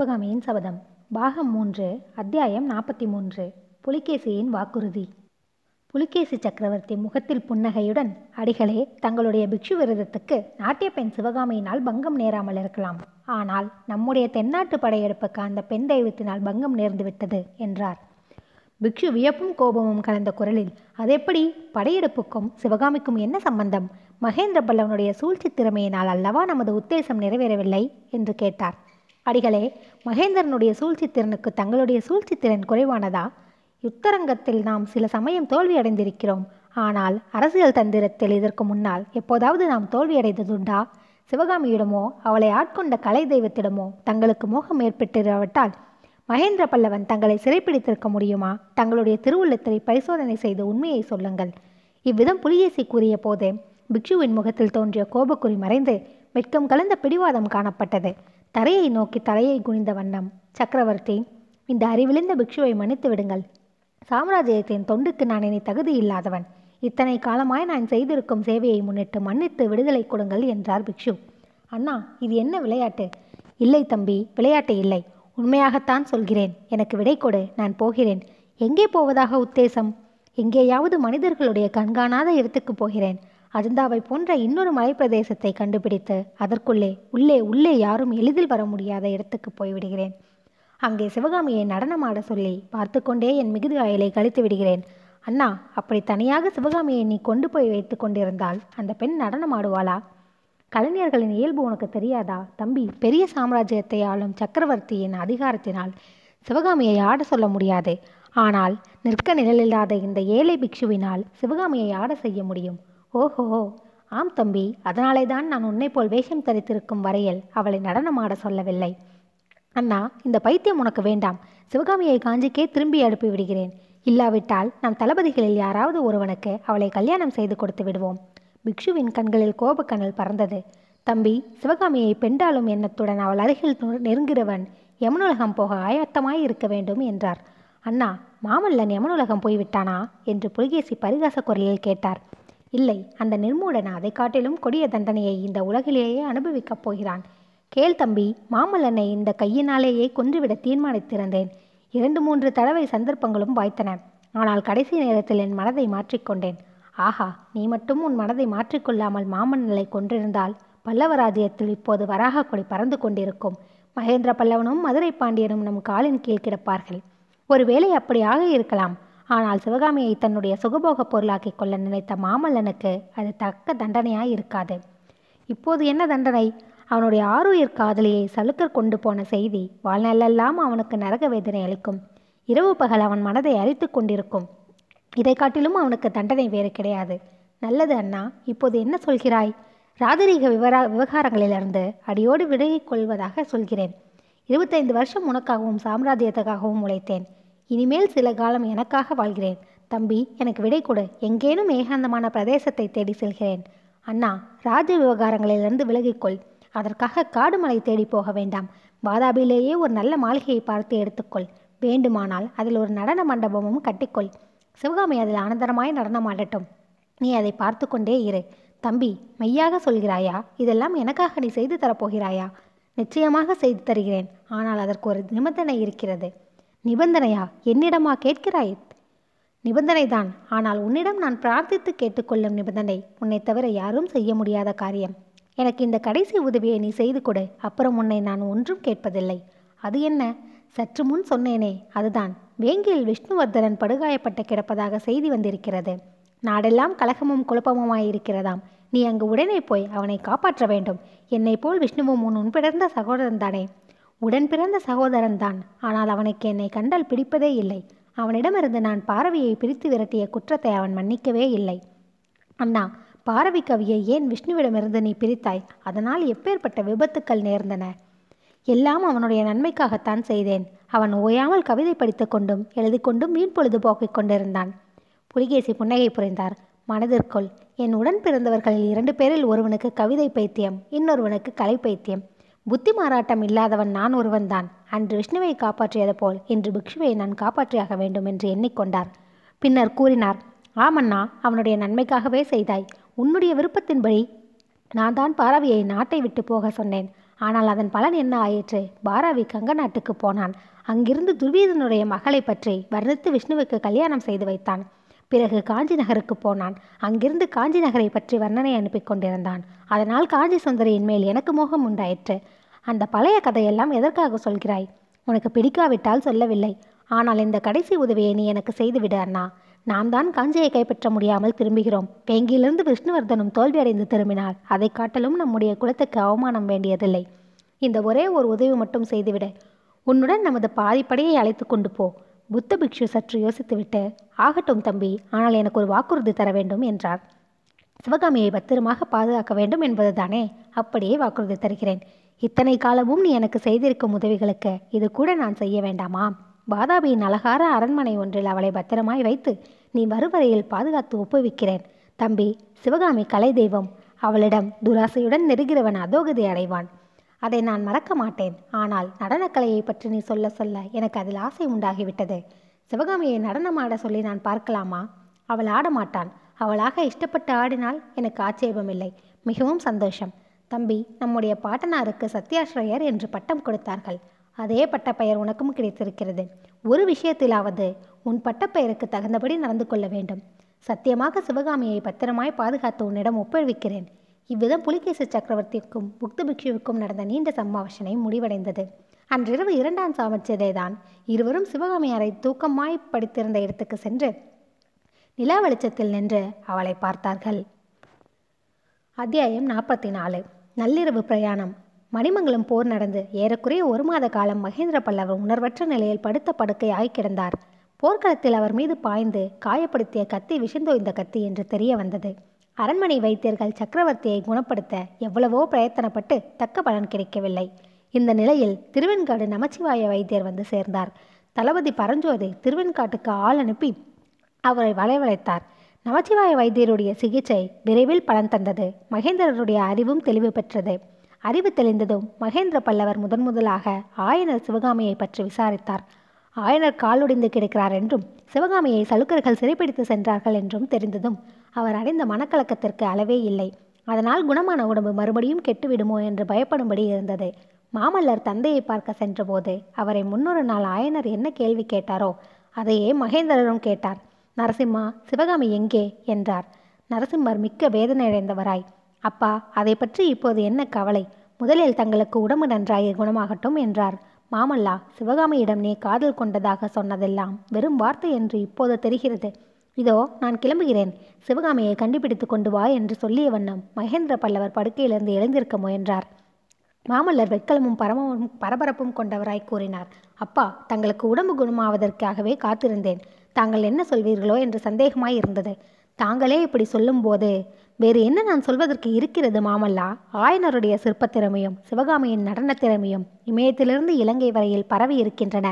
சிவகாமியின் சபதம். பாகம் மூன்று அத்தியாயம் நாற்பத்தி மூன்று புலிகேசியின் வாக்குறுதி. புலிகேசி சக்கரவர்த்தி முகத்தில் புன்னகையுடன் அடிகளே தங்களுடைய பிக்ஷு விரதத்துக்கு நாட்டிய பெண் சிவகாமியினால் பங்கம் நேராமல் இருக்கலாம். ஆனால் நம்முடைய தென்னாட்டு படையெடுப்புக்கு அந்த பெண் தெய்வத்தினால் பங்கம் நேர்ந்து விட்டது என்றார். பிக்ஷு வியப்பும் கோபமும் கலந்த குரலில் அதெப்படி? படையெடுப்புக்கும் சிவகாமிக்கும் என்ன சம்பந்தம்? மகேந்திர பல்லவனுடைய சூழ்ச்சி திறமையினால் அல்லவா நமது உத்தேசம் நிறைவேறவில்லை? என்று கேட்டார். அடிகளே மகேந்திரனுடைய சூழ்ச்சி திறனுக்கு தங்களுடைய சூழ்ச்சி திறன் குறைவானதா? யுத்தரங்கத்தில் நாம் சில சமயம் தோல்வியடைந்திருக்கிறோம். ஆனால் அரசியல் தந்திரத்தில் இதற்கு முன்னால் எப்போதாவது நாம் தோல்வியடைந்ததுண்டா? சிவகாமியிடமோ அவளை ஆட்கொண்ட கலை தெய்வத்திடமோ தங்களுக்கு மோகம் ஏற்பட்டிராவிட்டால் மகேந்திர பல்லவன் தங்களை சிறைப்பிடித்திருக்க முடியுமா? தங்களுடைய திருவுள்ளத்தை பரிசோதனை செய்து உண்மையை சொல்லுங்கள். இவ்விதம் புலியேசி கூறிய போதே பிக்ஷுவின் முகத்தில் தோன்றிய கோபக்குறி மறைந்து வெட்கம் கலந்த பிடிவாதம் காணப்பட்டது. தரையை நோக்கி தலையை குனிந்த வண்ணம். சக்கரவர்த்தி இந்த அறிவிழிந்த பிக்ஷுவை மன்னித்து விடுங்கள். சாம்ராஜ்யத்தின் தொண்டுக்கு நான் இனி தகுதி இல்லாதவன். இத்தனை காலமாய் நான் செய்திருக்கும் சேவையை முன்னிட்டு மன்னித்து விடுதலை கொடுங்கள் என்றார் பிக்ஷு. அண்ணா இது என்ன விளையாட்டு? இல்லை தம்பி விளையாட்டு இல்லை. உண்மையாகத்தான் சொல்கிறேன். எனக்கு விடை கொடு நான் போகிறேன். எங்கே போவதாக உத்தேசம்? எங்கேயாவது மனிதர்களுடைய கண்காணாத இடத்துக்கு போகிறேன். அஜந்தாவை போன்ற இன்னொரு மலைப்பிரதேசத்தை கண்டுபிடித்து அதற்குள்ளே உள்ளே உள்ளே யாரும் எளிதில் வர முடியாத இடத்துக்கு போய்விடுகிறேன். அங்கே சிவகாமியை நடனமாட சொல்லி பார்த்து கொண்டே என் மிகுதி ஆயலை கழித்து விடுகிறேன். அண்ணா அப்படி தனியாக சிவகாமியை நீ கொண்டு போய் வைத்து கொண்டிருந்தால் அந்த பெண் நடனமாடுவாளா? கலைஞர்களின் இயல்பு உனக்கு தெரியாதா? தம்பி பெரிய சாம்ராஜ்யத்தை ஆளும் சக்கரவர்த்தியின் அதிகாரத்தினால் சிவகாமியை ஆட சொல்ல முடியாது. ஆனால் நிற்க நிழலில்லாத இந்த ஏழை பிக்ஷுவினால் சிவகாமியை ஆட செய்ய முடியும். ஓஹோ ஆம் தம்பி அதனாலே தான் நான் உன்னை போல் வேஷம் தரித்திருக்கும் வரையில் அவளை நடனமாட சொல்லவில்லை. அண்ணா இந்த பைத்தியம் உனக்கு வேண்டாம். சிவகாமியை காஞ்சிக்கே திரும்பி அனுப்பி விடுகிறேன். இல்லாவிட்டால் நம் தளபதிகளில் யாராவது ஒருவனுக்கு அவளை கல்யாணம் செய்து கொடுத்து விடுவோம். பிக்ஷுவின் கண்களில் கோபக்கனல் பறந்தது. தம்பி சிவகாமியை பெண்டாலும் எண்ணத்துடன் அவள் அருகில் நெருங்கிறவன் யமனுலகம் போக ஆயத்தமாய் இருக்க வேண்டும் என்றார். அண்ணா மாமல்லன் யமனுலகம் போய்விட்டானா? என்று புலிகேசி பரிகாச குரலில் கேட்டார். இல்லை அந்த நிர்மூடன் அதை காட்டிலும் கொடிய தண்டனையை இந்த உலகிலேயே அனுபவிக்கப் போகிறான். கேள் தம்பி மாமல்லனை இந்த கையினாலேயே கொன்றுவிட தீர்மானித்திருந்தேன். இரண்டு மூன்று தடவை சந்தர்ப்பங்களும் வாய்த்தன. ஆனால் கடைசி நேரத்தில் என் மனதை மாற்றிக்கொண்டேன் ஆஹா நீ மட்டும் உன் மனதை மாற்றிக்கொள்ளாமல் மாமன்னலை கொன்றிருந்தால் பல்லவராஜ்யத்தில் இப்போது வராக கொடி பறந்து கொண்டிருக்கும். மகேந்திர பல்லவனும் மதுரை பாண்டியனும் நம் காலின் கீழ் கிடப்பார்கள். ஒருவேளை அப்படியாக இருக்கலாம் ஆனால் சிவகாமியை தன்னுடைய சுகபோக பொருளாக்கிக் கொள்ள நினைத்த மாமல்லனுக்கு அது தக்க தண்டனையாய் இருக்காது இப்போது என்ன தண்டனை? அவனுடைய ஆறுயிர் காதலியை சலுக்கர் கொண்டு போன செய்தி வாழ்நாளெல்லாம் அவனுக்கு நரக வேதனை அளிக்கும். இரவு பகல் அவன் மனதை அரித்து கொண்டிருக்கும். இதை காட்டிலும் அவனுக்கு தண்டனை வேறு கிடையாது. நல்லது அண்ணா இப்போது என்ன சொல்கிறாய்? ராஜரீக விவரா விவகாரங்களிலிருந்து அடியோடு விலகிக் கொள்வதாக சொல்கிறேன். இருபத்தைந்து வருஷம் உனக்காகவும் சாம்ராஜ்யத்துக்காகவும் உழைத்தேன். இனிமேல் சில காலம் எனக்காக வாழ்கிறேன். தம்பி எனக்கு விடை கொடு. எங்கேனும் ஏகாந்தமான பிரதேசத்தை தேடி செல்கிறேன். அண்ணா ராஜ விவகாரங்களிலிருந்து விலகிக்கொள். அதற்காக காடு மலை தேடி போக வேண்டாம். வாதாபிலேயே ஒரு நல்ல மாளிகையை பார்த்து எடுத்துக்கொள். வேண்டுமானால் அதில் ஒரு நடன மண்டபமும் கட்டிக்கொள். சிவகாமி அதில் ஆனந்தரமாய் நடனமாடட்டும் நீ அதை பார்த்து கொண்டே இரு. தம்பி மெய்யாக சொல்கிறாயா? இதெல்லாம் எனக்காக நீ செய்து தரப்போகிறாயா நிச்சயமாக செய்து தருகிறேன். ஆனால் அதற்கு ஒரு நிபந்தனை இருக்கிறது. நிபந்தனையா? என்னிடமா கேட்கிறாய்? நிபந்தனைதான். ஆனால் உன்னிடம் நான் பிரார்த்தித்து கேட்டுக்கொள்ளும் நிபந்தனை. உன்னை தவிர யாரும் செய்ய முடியாத காரியம். எனக்கு இந்த கடைசி உதவியை நீ செய்து கொடு. அப்புறம் உன்னை நான் ஒன்றும் கேட்பதில்லை. அது என்ன? சற்று முன் சொன்னேனே. அதுதான். வேங்கியில் விஷ்ணுவர்தனன் படுகாயப்பட்டு கிடப்பதாக செய்தி வந்திருக்கிறது. நாடெல்லாம் கலகமும் குழப்பமுமாயிருக்கிறதாம். நீ அங்கு உடனே போய் அவனை காப்பாற்ற வேண்டும். என்னை போல் விஷ்ணுவும் உன் உன்பிடர்ந்த சகோதரன் தானே. உடன் பிறந்த சகோதரன் தான். ஆனால் அவனுக்கு என்னை கண்டால் பிடிப்பதே இல்லை. அவனிடமிருந்து நான் பார்வையை பிரித்து விரட்டிய குற்றத்தை அவன் மன்னிக்கவே இல்லை. அண்ணா பாரவி கவியை ஏன் விஷ்ணுவிடமிருந்து நீ பிரித்தாய்? அதனால் எப்பேற்பட்ட விபத்துக்கள் நேர்ந்தன? எல்லாம் அவனுடைய நன்மைக்காகத்தான் செய்தேன். அவன் ஓயாமல் கவிதை படித்து கொண்டும் எழுதி கொண்டும் வீண் பொழுது போக்கிக் கொண்டிருந்தான். புலிகேசி புன்னகை புரிந்தார். மனதிற்குள் என் உடன் பிறந்தவர்களில் இரண்டு பேரில் ஒருவனுக்கு கவிதை பைத்தியம் இன்னொருவனுக்கு கலை பைத்தியம். புத்தி மாறாட்டம் இல்லாதவன் நான் ஒருவன்தான். அன்று விஷ்ணுவை காப்பாற்றியது போல் இன்று பிக்ஷுவை நான் காப்பாற்றியாக வேண்டும் என்று எண்ணிக்கொண்டார். பின்னர் கூறினார் ஆமண்ணா அவனுடைய நன்மைக்காகவே செய்தாய். உன்னுடைய விருப்பத்தின்படி நான் தான் பாரவியை நாட்டை விட்டு போக சொன்னேன். ஆனால் அதன் பலன் என்ன ஆயிற்று? பாராவி கங்க நாட்டுக்கு போனான். அங்கிருந்து துர்வீதனுடைய மகளை பற்றி வர்ணித்து விஷ்ணுவுக்கு கல்யாணம் செய்து வைத்தான். பிறகு காஞ்சி நகருக்கு போனான். அங்கிருந்து காஞ்சி நகரை பற்றி வர்ணனை அனுப்பி கொண்டிருந்தான். அதனால் காஞ்சி சுந்தரியின் மேல் எனக்கு மோகம் உண்டாயிற்று. அந்த பழைய கதையெல்லாம் எதற்காக சொல்கிறாய்? உனக்கு பிடிக்காவிட்டால் சொல்லவில்லை. ஆனால் இந்த கடைசி உதவியை நீ எனக்கு செய்துவிடு அண்ணா. நாம் தான் காஞ்சியை கைப்பற்ற முடியாமல் திரும்புகிறோம். வேங்கியிலிருந்து விஷ்ணுவர்தனும் தோல்வியடைந்து திரும்பினார். அதை காட்டிலும் நம்முடைய குலத்துக்கு அவமானம் வேண்டியதில்லை. இந்த ஒரே ஒரு உதவி மட்டும் செய்துவிடு. உன்னுடன் நமது பாதிப்படையை அழைத்து கொண்டு போ. புத்த பிக்ஷு சற்று யோசித்துவிட்டு ஆகட்டும் தம்பி ஆனால் எனக்கு ஒரு வாக்குறுதி தர வேண்டும் என்றார். சிவகாமியை பத்திரமாக பாதுகாக்க வேண்டும் என்பதுதானே அப்படியே வாக்குறுதி தருகிறேன். இத்தனை காலமும் நீ எனக்கு செய்திருக்கும் உதவிகளுக்கு இது கூட நான் செய்ய வேண்டாமா? பாதாபியின் அழகார அரண்மனை ஒன்றில் அவளை பத்திரமாய் வைத்து நீ வருவரையில் பாதுகாத்து ஒப்புவிக்கிறேன். தம்பி சிவகாமி கலை தெய்வம் அவளிடம் துராசையுடன் நெருகிறவன் அதோகதி அடைவான். அதை நான் மறக்க மாட்டேன். ஆனால் நடனக்கலையை பற்றி நீ சொல்ல சொல்ல எனக்கு அதில் ஆசை உண்டாகிவிட்டது. சிவகாமியை நடனமாட சொல்லி நான் பார்க்கலாமா? அவள் ஆட மாட்டான் அவளாக இஷ்டப்பட்டு ஆடினால் எனக்கு ஆட்சேபமில்லை. மிகவும் சந்தோஷம். தம்பி நம்முடைய பாட்டனாருக்கு சத்யாஸ்ரயர் என்று பட்டம் கொடுத்தார்கள். அதே பட்டப்பெயர் உனக்கும் கிடைத்திருக்கிறது. ஒரு விஷயத்திலாவது உன் பட்டப்பெயருக்கு தகுந்தபடி நடந்து கொள்ள வேண்டும். சத்தியமாக சிவகாமியை பத்திரமாய் பாதுகாத்து உன்னிடம் ஒப்புவிக்கிறேன். இவ்விதம் புலிகேசி சக்கரவர்த்திக்கும் புக்த பிக்ஷுவுக்கும் நடந்த நீண்ட சம்பாஷணை முடிவடைந்தது. அன்றிரவு இரண்டாம் சாமச்சதேதான் இருவரும் சிவகாமியாரை தூக்கமாய் படித்திருந்த இடத்துக்கு சென்று நிலா வெளிச்சத்தில் நின்று அவளை பார்த்தார்கள். அத்தியாயம் நாற்பத்தி நாலு நள்ளிரவு பிரயாணம். மணிமங்கலம் போர் நடந்து ஏறக்குறைய ஒரு மாத காலம் மகேந்திர பல்லவர் உணர்வற்ற நிலையில் படுத்த படுக்கையாய் கிடந்தார். போர்க்களத்தில் அவர் மீது பாய்ந்து காயப்படுத்திய கத்தி விஷந்தோய்ந்த கத்தி என்று தெரிய வந்தது. அரண்மனை வைத்தியர்கள் சக்கரவர்த்தியை குணப்படுத்த எவ்வளவோ பிரயத்தனப்பட்டு தக்க பலன் கிடைக்கவில்லை. இந்த நிலையில் திருவெண்காடு நமச்சிவாய வைத்தியர் வந்து சேர்ந்தார். தளபதி பரஞ்சோதி திருவெண்காட்டுக்கு ஆள் அனுப்பி அவரை வளைவளைத்தார் நமச்சிவாய வைத்தியருடைய சிகிச்சை விரைவில் பலன் தந்தது. மகேந்திரருடைய அறிவும் தெளிவு பெற்றது. அறிவு தெளிந்ததும் மகேந்திர பல்லவர் முதன் முதலாக ஆயனர் சிவகாமியை பற்றி விசாரித்தார். ஆயனர் காலொடிந்து கிடக்கிறார் என்றும் சிவகாமியை சலுக்கர்கள் சிறைப்பிடித்து சென்றார்கள் என்றும் தெரிந்ததும் அவர் அடைந்த மனக்கலக்கத்திற்கு அளவே இல்லை. அதனால் குணமான உடம்பு மறுபடியும் கெட்டுவிடுமோ என்று பயப்படும்படி இருந்தது. மாமல்லர் தந்தையை பார்க்க சென்றபோது அவரை முன்னொரு நாள் ஆயனர் என்ன கேள்வி கேட்டாரோ அதையே மகேந்திரரும் கேட்டார். நரசிம்மா சிவகாமி எங்கே? என்றார். நரசிம்மர் மிக்க வேதனையடைந்தவராய். அப்பா அதை பற்றி இப்போது என்ன கவலை? முதலில் தங்களுக்கு உடம்பு நன்றாக குணமாகட்டும் என்றார். மாமல்லா சிவகாமியிடம் நீ காதல் கொண்டதாக சொன்னதெல்லாம் வெறும் வார்த்தை என்று இப்போது தெரிகிறது. இதோ நான் கிளம்புகிறேன். சிவகாமியை கண்டுபிடித்து கொண்டு வா என்று சொல்லிய வண்ணம் மகேந்திர பல்லவர் படுக்கையிலிருந்து எழுந்திருக்க முயன்றார். மாமல்லர் வெட்கலமும் பரமும் பரபரப்பும் கொண்டவராய் கூறினார். அப்பா தங்களுக்கு உடம்பு குணமாவதற்காகவே காத்திருந்தேன். தாங்கள் என்ன சொல்வீர்களோ என்று சந்தேகமாய் இருந்தது. தாங்களே இப்படி சொல்லும்போது வேறு என்ன நான் சொல்வதற்கு இருக்கிறது மாமல்லா? ஆயனருடைய சிற்பத்திறமையும் சிவகாமியின் நடனத்திறமையும் இமயத்திலிருந்து இலங்கை வரையில் பரவி இருக்கின்றன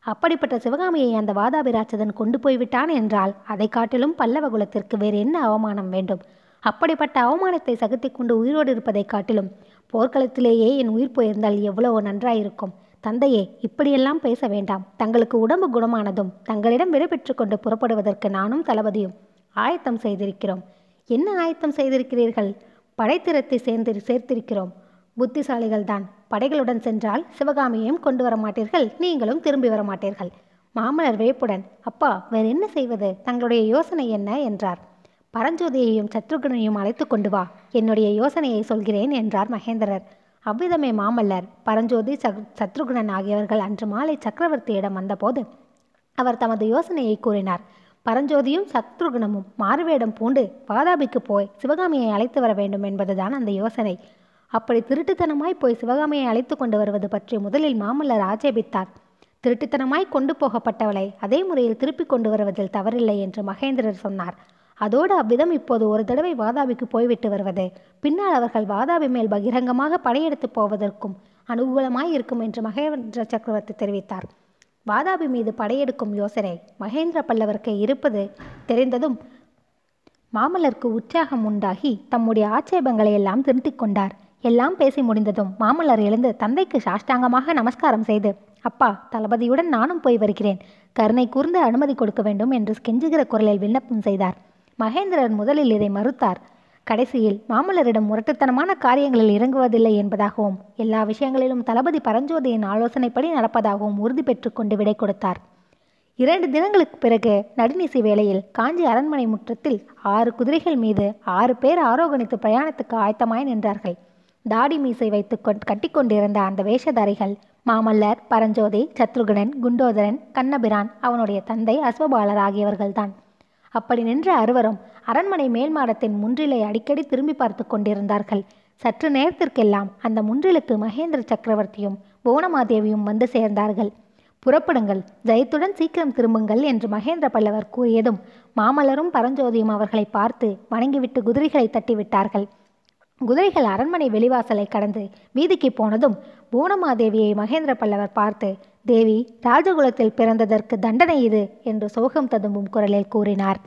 அப்படிப்பட்ட சிவகாமியை அந்த வாதாபிராட்சதன் கொண்டு போய்விட்டான் என்றால் அதை காட்டிலும் பல்லவ குலத்திற்கு வேறு என்ன அவமானம் வேண்டும்? அப்படிப்பட்ட அவமானத்தை சகித்துக் கொண்டு உயிரோடு இருப்பதைக் காட்டிலும் போர்க்களத்திலேயே என் உயிர் போயிருந்தால் எவ்வளவோ நன்றாயிருக்கும். தந்தையே இப்படியெல்லாம் பேச வேண்டாம். தங்களுக்கு உடம்பு குணமானதும் தங்களிடம் விடைபெற்று கொண்டு புறப்படுவதற்கு நானும் தளபதியும் ஆயத்தம் செய்திருக்கிறோம். என்ன ஆயத்தம் செய்திருக்கிறீர்கள்? படைத்திறத்தை சேர்ந்து சேர்த்திருக்கிறோம். புத்திசாலிகள்தான். படைகளுடன் சென்றால் சிவகாமியையும் கொண்டு வர மாட்டீர்கள் நீங்களும் திரும்பி வர மாட்டீர்கள் மாமல்லர் வேப்புடன் அப்பா வேறு என்ன செய்வது? தங்களுடைய யோசனை என்ன? என்றார். பரஞ்சோதியையும் சத்ருகனையும் அழைத்து கொண்டு வா என்னுடைய யோசனையை சொல்கிறேன் என்றார் மகேந்திரர். அவ்விதமே மாமல்லர் பரஞ்சோதி சக் சத்ருகுணன் ஆகியவர்கள் அன்று மாலை சக்கரவர்த்தியிடம் வந்தபோது அவர் தமது யோசனையை கூறினார். பரஞ்சோதியும் சத்ருகுணமும் மாறுவேடம் பூண்டு வாதாபிக்கு போய் சிவகாமியை அழைத்து வர வேண்டும் என்பதுதான் அந்த யோசனை. அப்படி திருட்டுத்தனமாய் போய் சிவகாமியை அழைத்து கொண்டு வருவது பற்றி முதலில் மாமல்லர் ஆட்சேபித்தார். திருட்டுத்தனமாய் கொண்டு போகப்பட்டவளை அதே முறையில் திருப்பிக் கொண்டு வருவதில் தவறில்லை என்று மகேந்திரர் சொன்னார். அதோடு அவ்விதம் இப்போது ஒரு தடவை வாதாபிக்கு போய்விட்டு வருவது. பின்னால் அவர்கள் வாதாபி மேல் பகிரங்கமாக படையெடுத்து போவதற்கும் அனுகூலமாய் இருக்கும் என்று மகேந்திர சக்கரவர்த்தி தெரிவித்தார். வாதாபி மீது படையெடுக்கும் யோசனை மகேந்திர பல்லவருக்கு இருப்பது தெரிந்ததும் மாமல்லருக்கு உற்சாகம் உண்டாகி தம்முடைய ஆட்சேபங்களை எல்லாம் திருத்திக் கொண்டார். எல்லாம் பேசி முடிந்ததும் மாமல்லர் எழுந்து தந்தைக்கு சாஷ்டாங்கமாக நமஸ்காரம் செய்து அப்பா தளபதியுடன் நானும் போய் வருகிறேன். கருணை கூர்ந்து அனுமதி கொடுக்க வேண்டும் என்று கெஞ்சுகிற குரலில் விண்ணப்பம் செய்தார். மகேந்திரர் முதலில் இதை மறுத்தார். கடைசியில் மாமல்லரிடம் முரட்டுத்தனமான காரியங்களில் இறங்குவதில்லை என்பதாகவும் எல்லா விஷயங்களிலும் தளபதி பரஞ்சோதியின் ஆலோசனைப்படி நடப்பதாகவும் உறுதி பெற்றுக்கொண்டு விடை கொடுத்தார். இரண்டு தினங்களுக்கு பிறகு நடுநிசி வேளையில் காஞ்சி அரண்மனை முற்றத்தில் ஆறு குதிரைகள் மீது ஆறு பேர் ஆரோகணித்து பிரயாணத்துக்கு ஆயத்தமாய் நின்றார்கள். தாடி மீசை வைத்து கொண் கட்டிக்கொண்டிருந்த அந்த வேஷதாரிகள் மாமல்லர் பரஞ்சோதி சத்ருகனன் குண்டோதரன் கண்ணபிரான் அவனுடைய தந்தை அஸ்வபாலர் ஆகியவர்கள்தான். அப்படி நின்ற அறுவரும் அரண்மனை மேல் மாடத்தின் முன்றிலை அடிக்கடி திரும்பி பார்த்து கொண்டிருந்தார்கள். சற்று நேரத்திற்கெல்லாம் அந்த முன்றிலுக்கு மகேந்திர சக்கரவர்த்தியும் புவனமாதேவியும் வந்து சேர்ந்தார்கள். புறப்படுங்கள் ஜெயத்துடன் சீக்கிரம் திரும்புங்கள் என்று மகேந்திர பல்லவர் கூறியதும் மாமல்லரும் பரஞ்சோதியும் அவர்களை பார்த்து வணங்கிவிட்டு குதிரைகளை தட்டிவிட்டார்கள். குதிரைகள் அரண்மனை வெளிவாசலை கடந்து வீதிக்கு போனதும் பூனமாதேவியை மகேந்திர பல்லவர் பார்த்து தேவி ராஜகுலத்தில் பிறந்ததற்கு தண்டனை இது என்று சோகம் ததும்பும் குரலில் கூறினார்.